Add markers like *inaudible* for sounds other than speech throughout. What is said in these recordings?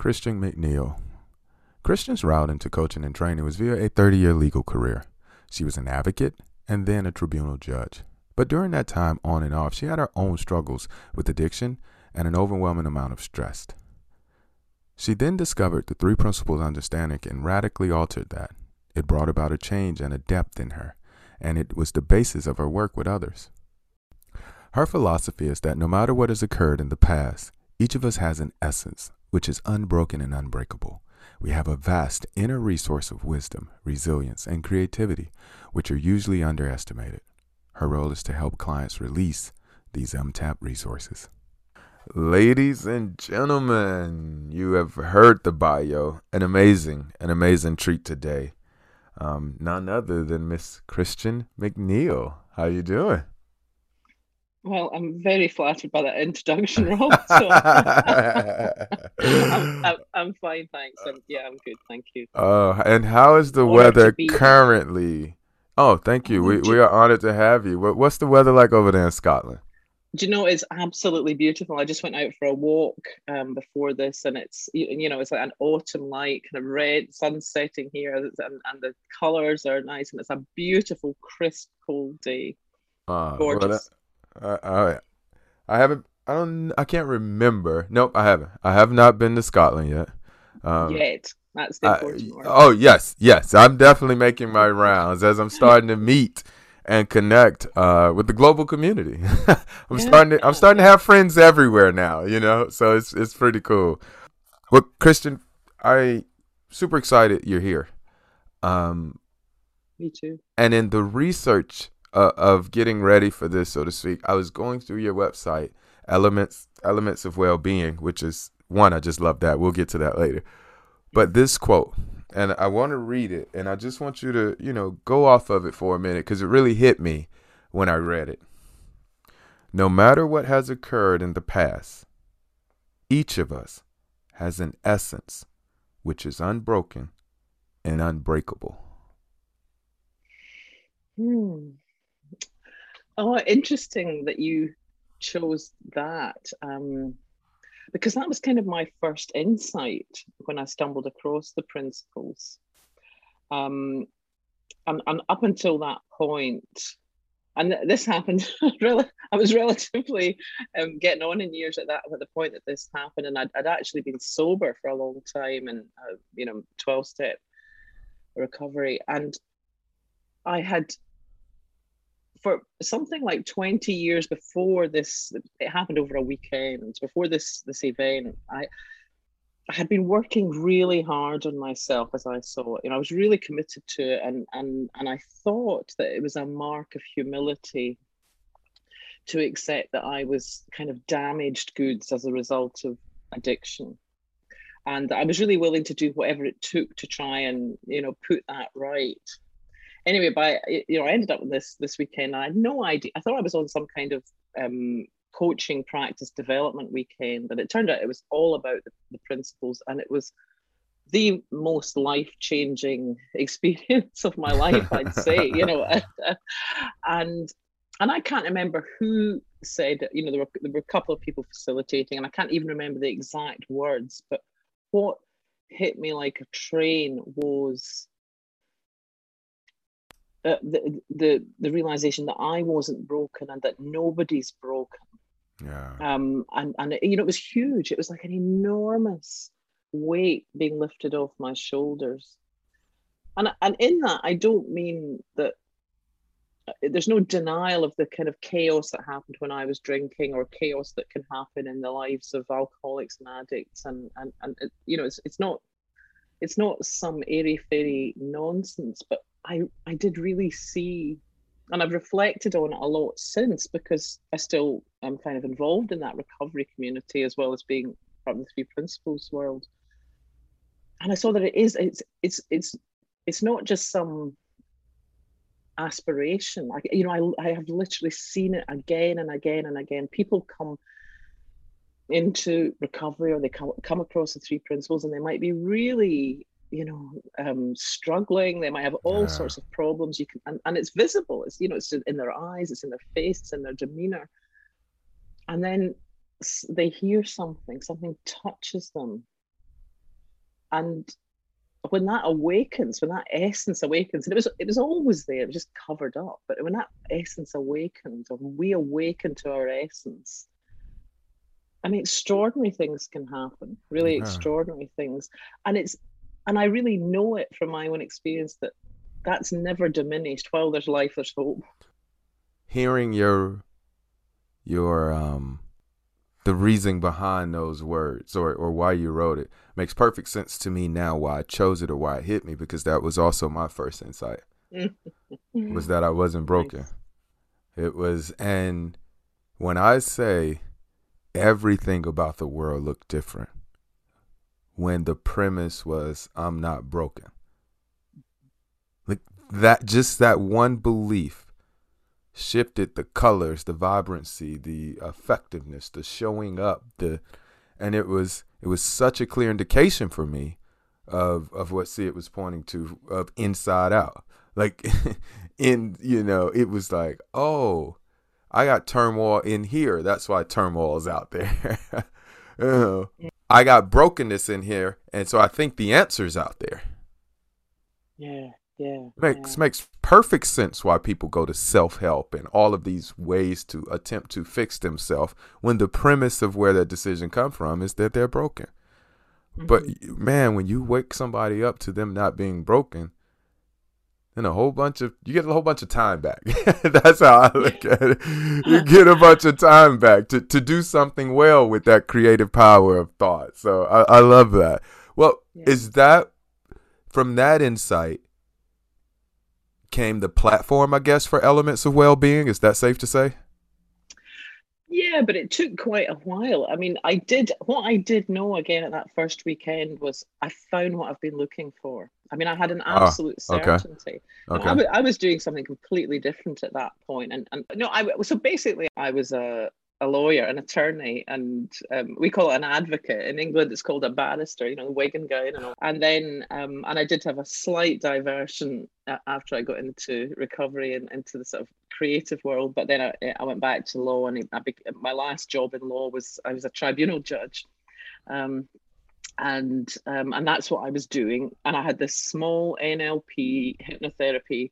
Christian McNeil. Christian's route into coaching and training was via a 30 year legal career. She was an advocate and then a tribunal judge. But during that time, on and off, she had her own struggles with addiction and an overwhelming amount of stress. She then discovered the three principles understanding and radically altered that. It brought about a change and a depth in her, and it was the basis of her work with others. Her philosophy is that no matter what has occurred in the past, each of us has an essence which is unbroken and unbreakable. We have a vast inner resource of wisdom, resilience, and creativity, which are usually underestimated. Her role is to help clients release these untapped resources. Ladies and gentlemen, you have heard the bio. An amazing, an amazing treat today um, none other than Miss Christian McNeil. How you doing? Well, I'm very flattered by that introduction, *laughs* Rob. So *laughs* I'm, I'm, I'm, fine, thanks. I'm, yeah, I'm good, thank you. Oh, uh, and how is the weather currently? Oh, thank you. We we are honored to have you. What, what's the weather like over there in Scotland? do you know it's absolutely beautiful i just went out for a walk um, before this and it's you, know it's like an autumn light kind of red sun setting here and, and the colors are nice and it's a beautiful crisp cold day uh, gorgeous well, I, I, I haven't i don't i can't remember nope i haven't i have not been to scotland yet um, yet that's the important I, oh yes yes i'm definitely making my rounds as i'm starting to meet and connect uh, with the global community. *laughs* I'm yeah. starting to I'm starting to have friends everywhere now, you know. So it's it's pretty cool. Well, Christian, I super excited you're here. Um, Me too. And in the research uh, of getting ready for this, so to speak, I was going through your website, Elements Elements of Well-being, which is one I just love that. We'll get to that later. But this quote and I want to read it, and I just want you to, you know, go off of it for a minute because it really hit me when I read it. No matter what has occurred in the past, each of us has an essence which is unbroken and unbreakable. Hmm. Oh, interesting that you chose that. Um, because that was kind of my first insight when I stumbled across the principles. Um, and, and up until that point, and this happened *laughs* i was relatively um, getting on in years at that at the point that this happened and i'd, I'd actually been sober for a long time and uh, you know 12 step recovery and i had for something like 20 years before this it happened over a weekend before this this event i I had been working really hard on myself as I saw it. You know, I was really committed to it, and and and I thought that it was a mark of humility to accept that I was kind of damaged goods as a result of addiction, and I was really willing to do whatever it took to try and you know put that right anyway, by you know, I ended up with this this weekend. I had no idea. I thought I was on some kind of um, coaching practice development weekend, but it turned out it was all about the, the principles, and it was the most life changing *laughs* experience of my life. I'd say, you know, *laughs* *laughs* and and I can't remember who said. You know, there were there were a couple of people facilitating, and I can't even remember the exact words, but what hit me like a train was uh, the, the the realization that I wasn't broken and that nobody's broken. Yeah. Um. And and you know it was huge. It was like an enormous weight being lifted off my shoulders. And and in that I don't mean that uh, there's no denial of the kind of chaos that happened when I was drinking or chaos that can happen in the lives of alcoholics and addicts and and and it, you know it's it's not it's not some airy fairy nonsense but I I did really see, and I've reflected on it a lot since because I still am kind of involved in that recovery community as well as being part of the three principles world. And I saw that it is it's it's it's it's not just some aspiration. Like you know, I I have literally seen it again and again and again. People come into recovery or they come, come across the three principles and they might be really you know um, struggling they might have all yeah. sorts of problems you can and, and it's visible it's you know it's in their eyes it's in their face it's in their demeanor and then they hear something something touches them and when that awakens when that essence awakens and it was it was always there it was just covered up but when that essence awakens or we awaken to our essence I mean, extraordinary things can happen, really yeah. extraordinary things. And it's, and I really know it from my own experience that that's never diminished. While there's life, there's hope. Hearing your, your, um, the reasoning behind those words or, or why you wrote it makes perfect sense to me now why I chose it or why it hit me because that was also my first insight *laughs* was that I wasn't broken. Nice. It was, and when I say everything about the world looked different when the premise was I'm not broken. Like that just that one belief shifted the colors, the vibrancy, the effectiveness, the showing up, the and it was it was such a clear indication for me of of what see it was pointing to of inside out. Like *laughs* in you know, it was like, oh, I got turmoil in here. That's why turmoil is out there. *laughs* I got brokenness in here, and so I think the answer's out there. Yeah, yeah. Makes yeah. makes perfect sense why people go to self help and all of these ways to attempt to fix themselves when the premise of where that decision come from is that they're broken. Mm-hmm. But man, when you wake somebody up to them not being broken, and a whole bunch of you get a whole bunch of time back. *laughs* That's how I look at it. You get a bunch of time back to, to do something well with that creative power of thought. So I, I love that. Well, yeah. is that from that insight came the platform, I guess, for elements of well being? Is that safe to say? Yeah, but it took quite a while. I mean, I did what I did know again at that first weekend was I found what I've been looking for. I mean, I had an ah, absolute oh, okay. certainty. Okay. I, w- I was doing something completely different at that point, and and no, I so basically I was a a lawyer, an attorney, and um, we call it an advocate. In England, it's called a barrister, you know, the wig and guy. And, all. and then, um, and I did have a slight diversion after I got into recovery and into the sort of creative world. But then I, I went back to law, and I, my last job in law was I was a tribunal judge. Um, and um, and that's what I was doing. And I had this small NLP hypnotherapy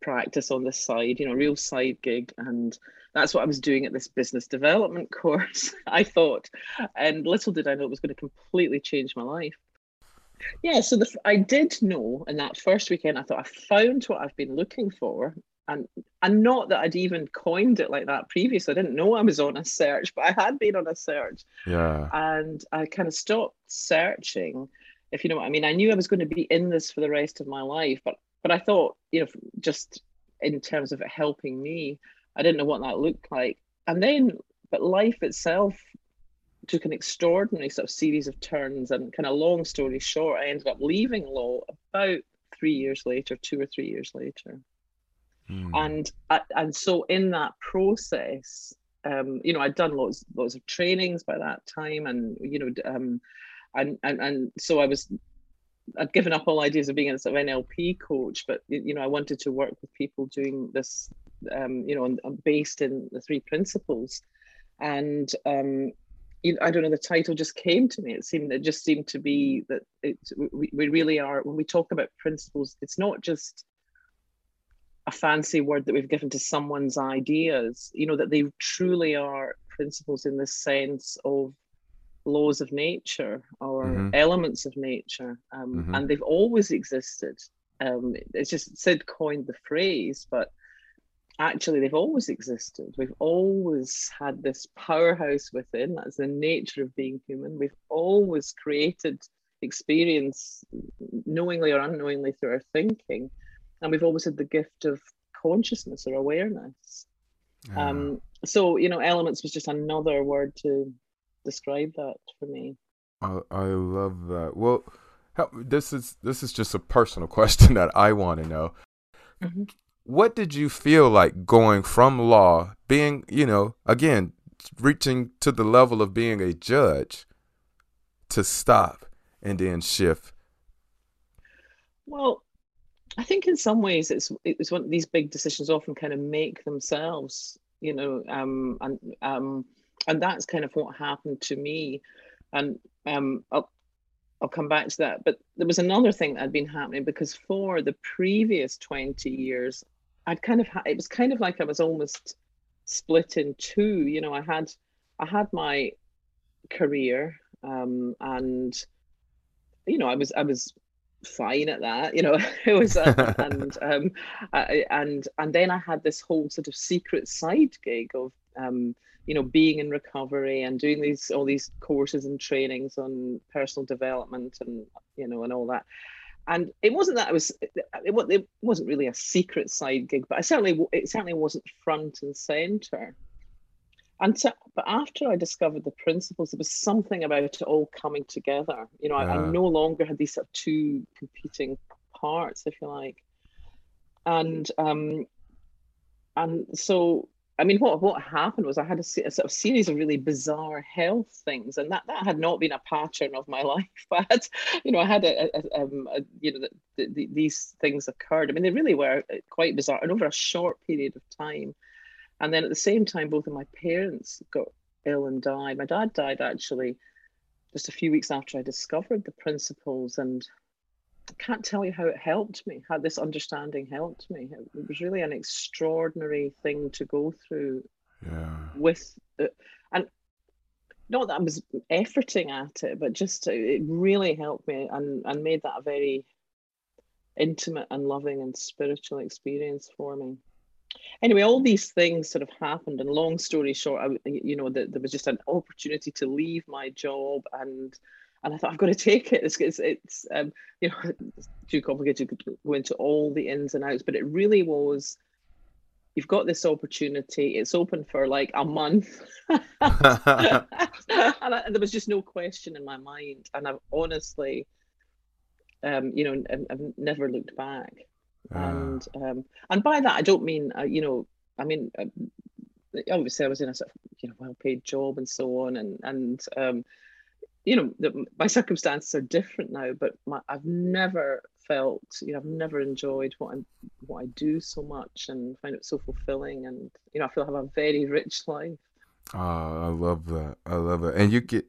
practice on the side, you know, real side gig. And that's what I was doing at this business development course, *laughs* I thought. And little did I know it was going to completely change my life. Yeah, so the, I did know in that first weekend, I thought I found what I've been looking for. And and not that I'd even coined it like that previously. I didn't know I was on a search, but I had been on a search. Yeah. And I kind of stopped searching, if you know what I mean. I knew I was going to be in this for the rest of my life, but but I thought, you know, just in terms of it helping me, I didn't know what that looked like. And then, but life itself took an extraordinary sort of series of turns. And kind of long story short, I ended up leaving law about three years later, two or three years later. Mm. And and so in that process, um, you know, I'd done lots lots of trainings by that time, and you know, um, and and and so I was I'd given up all ideas of being a sort of NLP coach, but you know, I wanted to work with people doing this, um, you know, based in the three principles, and um, you know, I don't know, the title just came to me. It seemed it just seemed to be that it we, we really are when we talk about principles, it's not just a fancy word that we've given to someone's ideas. You know, that they truly are principles in the sense of laws of nature or mm-hmm. elements of nature, um, mm-hmm. and they've always existed. Um, it's just Syd coined the phrase, but actually they've always existed. We've always had this powerhouse within. That's the nature of being human. We've always created experience, knowingly or unknowingly, through our thinking, and we've always had the gift of consciousness or awareness. Um, so you know, elements was just another word to describe that for me. I, I love that. Well, this is this is just a personal *laughs* question that I want to know. Mm-hmm. What did you feel like going from law, being, you know, again, reaching to the level of being a judge, to stop and then shift? Well, I think in some ways it's it's one of these big decisions often kind of make themselves, you know, um, and um, and that's kind of what happened to me, and um, I'll I'll come back to that. But there was another thing that had been happening because for the previous twenty years, I'd kind of ha- it was kind of like I was almost split in two. You know, I had I had my career, um, and you know, I was I was fine at that you know *laughs* it was uh, and *laughs* um I, and and then i had this whole sort of secret side gig of um you know being in recovery and doing these all these courses and trainings on personal development and you know and all that and it wasn't that I was it, it wasn't really a secret side gig but I certainly it certainly wasn't front and center and so, but after I discovered the principles, there was something about it all coming together. You know, yeah. I, I, no longer had these sort of two competing parts, if you like. And um, and so, I mean, what what happened was I had a, a, sort of series of really bizarre health things, and that that had not been a pattern of my *laughs* life. But you know, I had a, a, um, a you know, the, the, these things occurred. I mean, they really were quite bizarre, and over a short period of time and then at the same time, both of my parents got ill and died. My dad died actually just a few weeks after I discovered the principles. And can't tell you how it helped me, how this understanding helped me. It was really an extraordinary thing to go through yeah. with, uh, and not that I was efforting at it, but just it really helped me and, and made that a very intimate and loving and spiritual experience for me anyway, all these things sort of happened. And long story short, I, you know, the, there was just an opportunity to leave my job, and and I thought I've got to take it. It's it's, it's um, you know it's too complicated to go into all the ins and outs, but it really was. You've got this opportunity. It's open for like a month, *laughs* and, I, and there was just no question in my mind. And I've honestly, um, you know, I've, I've never looked back. Ah. and um, and by that I don't mean uh, you know I mean uh, obviously I was in a sort of you know well-paid job and so on and and um, you know the, my circumstances are different now but my, I've never felt you know I've never enjoyed what I'm what I do so much and find it so fulfilling and you know I feel I have a very rich life. Oh, I love that. I love it. And you get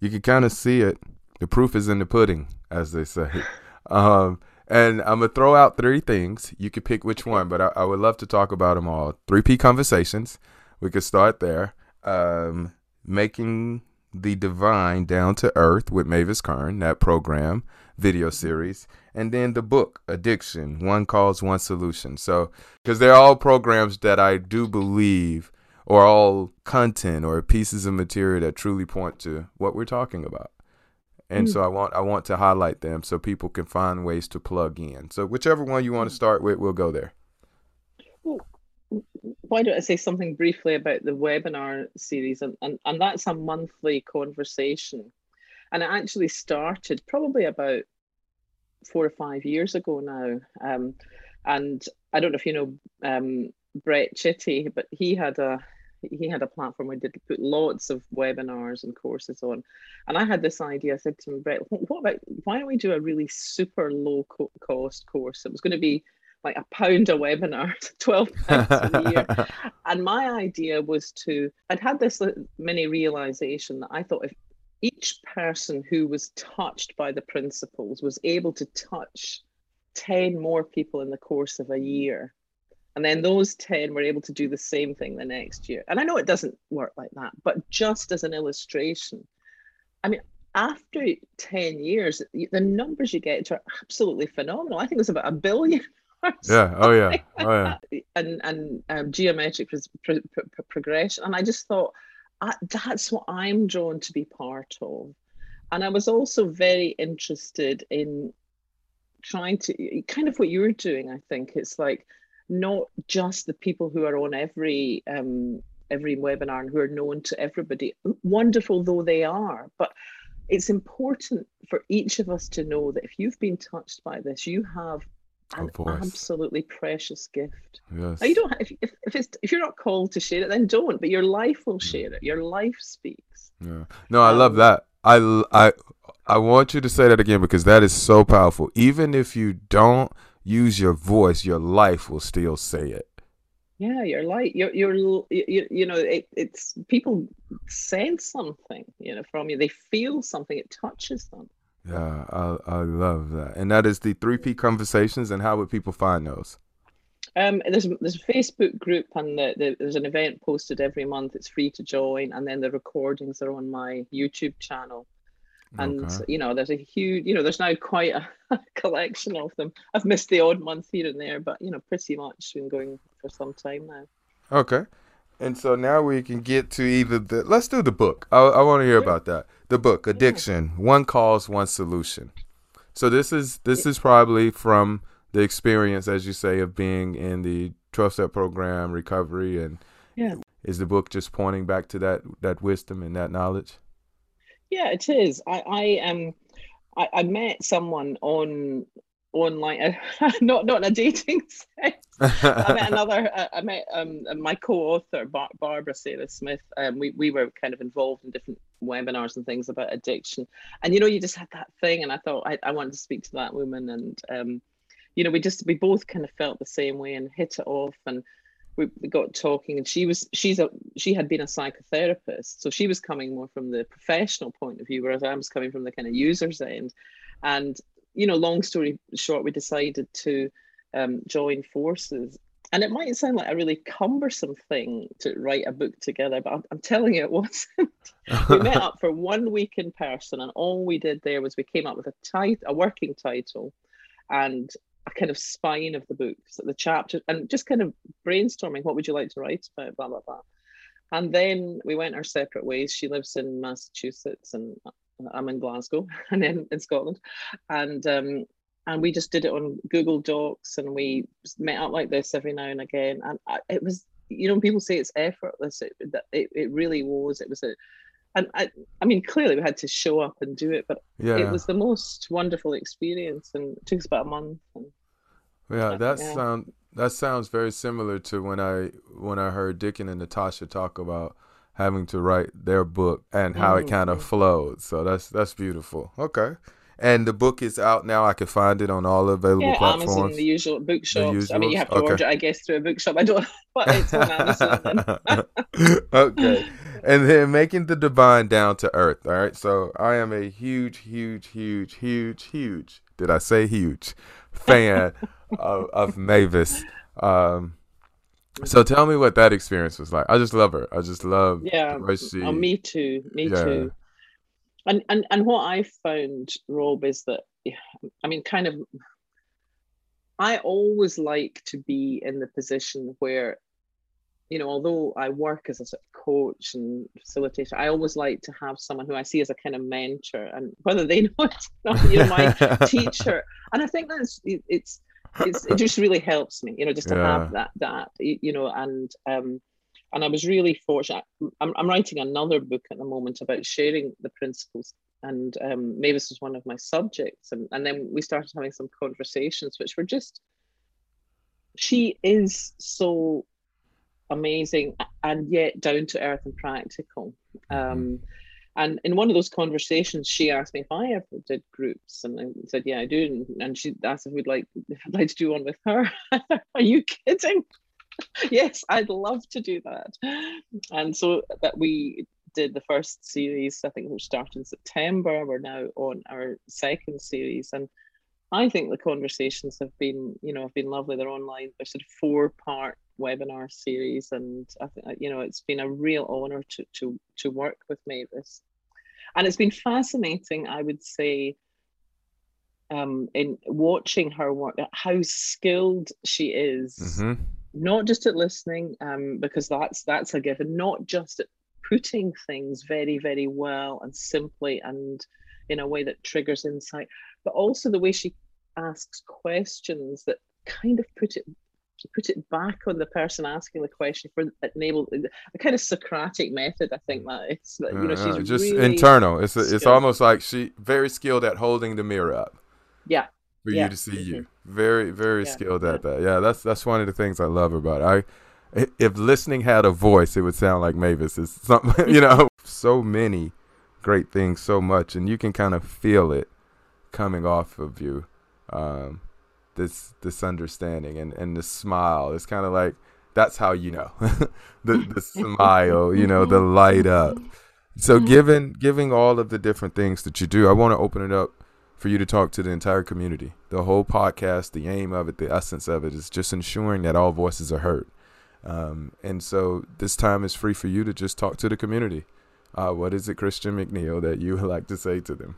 you can kind of see it. The proof is in the pudding, as they say. *laughs* um, and I'm gonna throw out three things. You can pick which one, but I, I would love to talk about them all. Three P conversations. We could start there. Um, making the divine down to earth with Mavis Karn, that program video series, and then the book Addiction: One Cause, One Solution. So, because they're all programs that I do believe or all content or pieces of material that truly point to what we're talking about and mm. so I want I want to highlight them so people can find ways to plug in. So whichever one you want to start with, we'll go there. Why don't I say something briefly about the webinar series, and, and and that's a monthly conversation, and it actually started probably about four or five years ago now, um, and I don't know if you know um, Brett Chitty, but he had a he had a platform where he did put lots of webinars and courses on. And I had this idea. I said to him, Brett, what about why don't we do a really super low co- cost course? It was going to be like a pound a webinar, *laughs* 12 pounds a year. *laughs* and my idea was to, I'd had this mini realization that I thought if each person who was touched by the principles was able to touch 10 more people in the course of a year, and then those 10 were able to do the same thing the next year. And I know it doesn't work like that, but just as an illustration, I mean, after 10 years, the numbers you get are absolutely phenomenal. I think it's about a billion. *laughs* Yeah. Oh, yeah. Oh, yeah. and and um, geometric pro- pro- pro- progression. And I just thought, I, that's what I'm drawn to be part of. And I was also very interested in trying to kind of what you were doing. I think it's like not just the people who are on every um, every webinar and who are known to everybody, wonderful though they are. But it's important for each of us to know that if you've been touched by this, you have an absolutely precious gift. Yes. Now you don't if, if, if it's if you're not called to share it, then don't. But your life will mm. share it. Your life speaks. Yeah. No, I um, love that. I I I want you to say that again because that is so powerful. Even if you don't use your voice, your life will still say it. Yeah, your life, your your you, you know, it, it's people sense something, you know, from you. They feel something. It touches them. Yeah, I I love that. And that is the three P conversations. And how would people find those? Um, there's there's a Facebook group and the, the, there's an event posted every month. It's free to join, and then the recordings are on my YouTube channel and okay. you know there's a huge you know there's now quite a, a, *laughs* collection of them i've missed the odd month here and there but you know pretty much been going for some time now okay and so now we can get to either the let's do the book. I, I want to hear about that. The book addiction one cause one solution. So this is this is probably from the experience as you say of being in the 12 step program recovery and yeah. is the book just pointing back to that that wisdom and that knowledge? Yeah, it is. I, I um I, I met someone on online, *laughs* not not in a dating *laughs* sense. I met *laughs* another. Uh, I met um my co-author Bar- Barbara Sarah Smith. Um, we we were kind of involved in different webinars and things about addiction, and you know, you just had that thing, and I thought I, I wanted to speak to that woman, and um, you know, we just we both kind of felt the same way and hit it off, and we, got talking and she was she's a she had been a psychotherapist so she was coming more from the professional point of view whereas i was coming from the kind of user's end and you know long story short we decided to um, join forces and it might sound like a really cumbersome thing to write a book together but i'm, I'm telling you it *laughs* wasn't we met up for one week in person and all we did there was we came up with a title a working title and a kind of spine of the book, so the chapter, and just kind of brainstorming what would you like to write about, blah blah blah. And then we went our separate ways. She lives in Massachusetts, and I'm in Glasgow, *laughs* and then in Scotland, and um, and we just did it on Google Docs, and we met up like this every now and again, and I, it was, you know, people say it's effortless. It, it it really was. It was a and I, I mean, clearly we had to show up and do it, but yeah. it was the most wonderful experience, and it took us about a month. And, yeah, that yeah. sound that sounds very similar to when I when I heard Dicken and Natasha talk about having to write their book and how mm-hmm. it kind of flowed. So that's that's beautiful. Okay. And the book is out now. I can find it on all available yeah, platforms. Amazon, the usual bookshops. I mean, you have to okay. order it, I guess, through a bookshop. I don't, but *laughs* it's on Amazon. *laughs* okay and then making the divine down to earth. All right. So I am a huge, huge, huge, huge, huge. Did I say huge? Fan *laughs* of, of Mavis. Um, so tell me what that experience was like. I just love her. I just love yeah. She, oh, me too. Me yeah. too. And and and what I found, Rob, is that I mean, kind of. I always like to be in the position where you know, although I work as a sort of coach and facilitator, I always like to have someone who I see as a kind of mentor, and whether they *laughs* know it or not, you know, my *laughs* teacher. And I think that's it's, it's it just really helps me, you know, just to yeah. have that that you know, and um, and I was really fortunate. I'm I'm writing another book at the moment about sharing the principles, and um, Mavis was one of my subjects, and and then we started having some conversations, which were just. She is so amazing and yet down to earth and practical. Mm-hmm. And in one of those conversations, she asked me if I ever did groups, and I said, "Yeah, I do." And, she asked if we'd like if I'd like to do one with her. *laughs* Are you kidding? *laughs* yes, I'd love to do that. And so that we did the first series. I think we started in September. We're now on our second series, and I think the conversations have been, you know, have been lovely. They're online. They're sort of four part webinar series, and I think you know it's been a real honor to to to work with Mavis, and it's been fascinating. I would say. Um, in watching her work, how skilled she is, mm-hmm. not just at listening, um, because that's that's a given, not just at putting things very, very well and simply and in a way that triggers insight, but also the way she asks questions that kind of put it put it back on the person asking the question for enable a kind of Socratic method. I think that it's you know she's uh, just really internal. It's a, it's skilled. almost like she very skilled at holding the mirror up yeah for Yeah. you to see you. Very very Yeah. skilled at that. Yeah, that's that's one of the things I love about it. I i- if listening had a voice, it would sound like Mavis. It's something *laughs* you know. So many great things, so much, and you can kind of feel it coming off of you. Um, this this understanding and and the smile. It's kind of like that's how you know *laughs* the the smile. You know the light up. So given giving all of the different things that you do, I want to open it up for you to talk to the entire community. The whole podcast, the aim of it, the essence of it is just ensuring that all voices are heard. Um, and so this time is free for you to just talk to the community. Uh, what is it, Christian McNeil, that you would *laughs* like to say to them?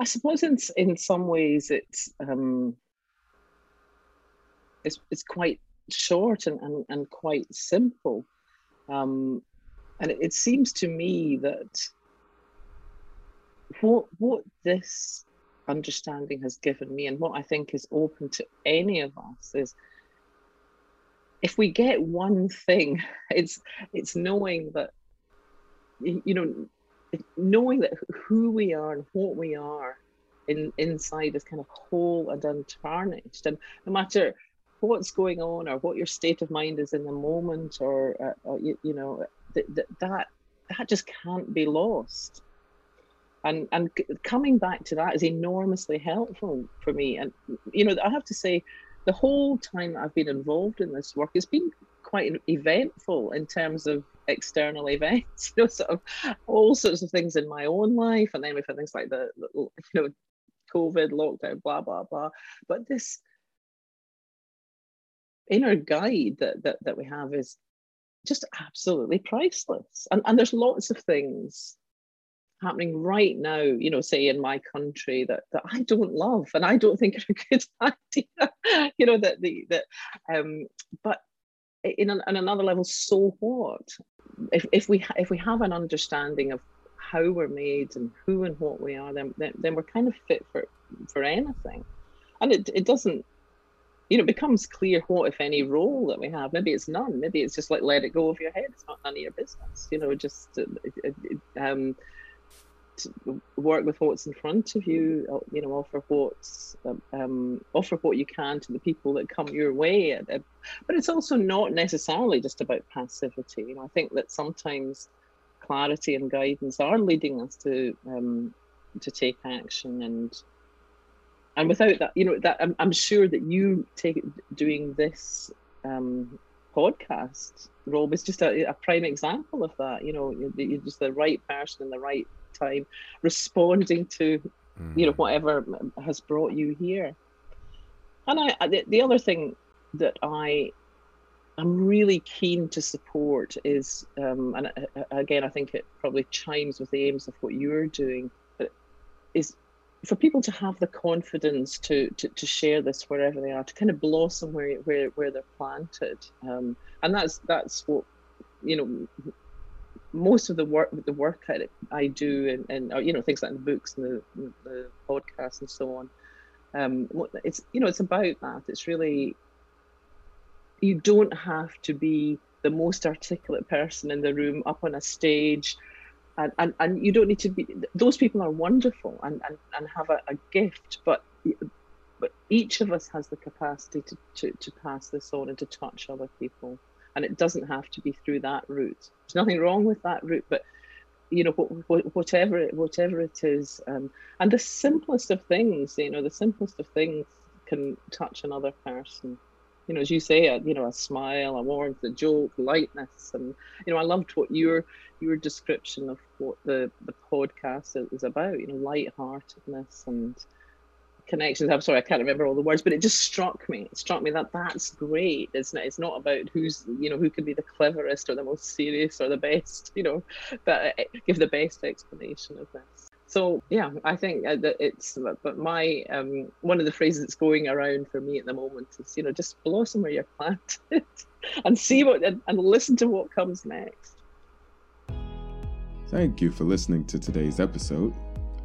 I suppose in in some ways it's um, it's it's quite short and and, and quite simple, um, and it, it seems to me that what what this understanding has given me and what I think is open to any of us is if we get one thing, *laughs* it's it's knowing that you know knowing that who we are and what we are in inside is kind of whole and untarnished. And no matter what's going on or what your state of mind is in the moment or, uh, or you, you know th- th- that that just can't be lost. And and c- coming back to that is enormously helpful for me. And you know i have to say the whole time that i've been involved in this work it's been quite eventful in terms of external *laughs* events you know sort of all sorts of things in my own life. And then we've had things like the you know covid lockdown blah blah blah. But this inner guide that that, that we have is just absolutely priceless. And and there's lots of things happening right now you know say in my country that that i don't love and i don't think are a good *laughs* idea you know that the that um but in, an, another level so what? If, if we if we have an understanding of how we're made and who and what we are then then, then we're kind of fit for for anything. And it, it doesn't you know it becomes clear what if any role that we have. Maybe it's none. Maybe it's just like let it go over your head. It's not none of your business. You know just uh, um work with what's in front of you uh, you know offer what's um, um, offer what you can to the people that come your way. Uh, but it's also not necessarily just about passivity. You know i think that sometimes clarity and guidance are leading us to um, to take action and and without that you know that i'm, I'm sure that you take doing this um, podcast rob is just a, a prime example of that you know you're, you're just the right person in the right time responding to you know whatever has brought you here. And i the, the other thing that i i'm really keen to support is um and uh, uh, again i think it probably chimes with the aims of what you're doing but is for people to have the confidence to, to to share this wherever they are to kind of blossom where where, where they're planted. Um and that's that's what you know most of the work the work I, I do and, and you know things like the books and the, the podcasts and so on. Um it's you know it's about that. It's really you don't have to be the most articulate person in the room up on a stage and and, and you don't need to be those people are wonderful and and, and have a, a gift but but each of us has the capacity to, to, to pass this on and to touch other people. And it doesn't have to be through that route. There's nothing wrong with that route but you know wh- wh- whatever it, whatever it is um, and the simplest of things you know the simplest of things can touch another person you know as you say a, you know a smile a warmth a joke lightness and you know i loved what your your description of what the the podcast is about you know lightheartedness and connections. I'm sorry i can't remember all the words but it just struck me. It struck me that that's great it's not, it's not about who's you know who can be the cleverest or the most serious or the best *laughs* you know but uh, give the best explanation of this so yeah i think uh, that it's but my um one of the phrases that's going around for me at the moment is you know just blossom where you're planted *laughs* and see what and, and listen to what comes next Thank you for listening to today's episode.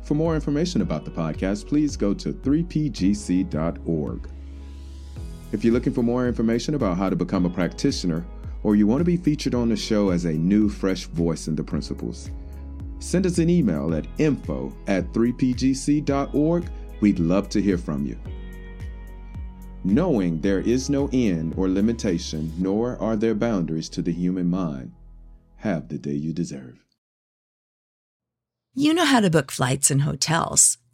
For more information about the podcast, please go to 3pgc.org. If you're looking for more information about how to become a practitioner, or you want to be featured on the show as a new, fresh voice in the principles, send us an email at info at 3pgc.org. We'd love to hear from you. Knowing there is no end or limitation, nor are there boundaries to the human mind, have the day you deserve. You know how to book flights and hotels.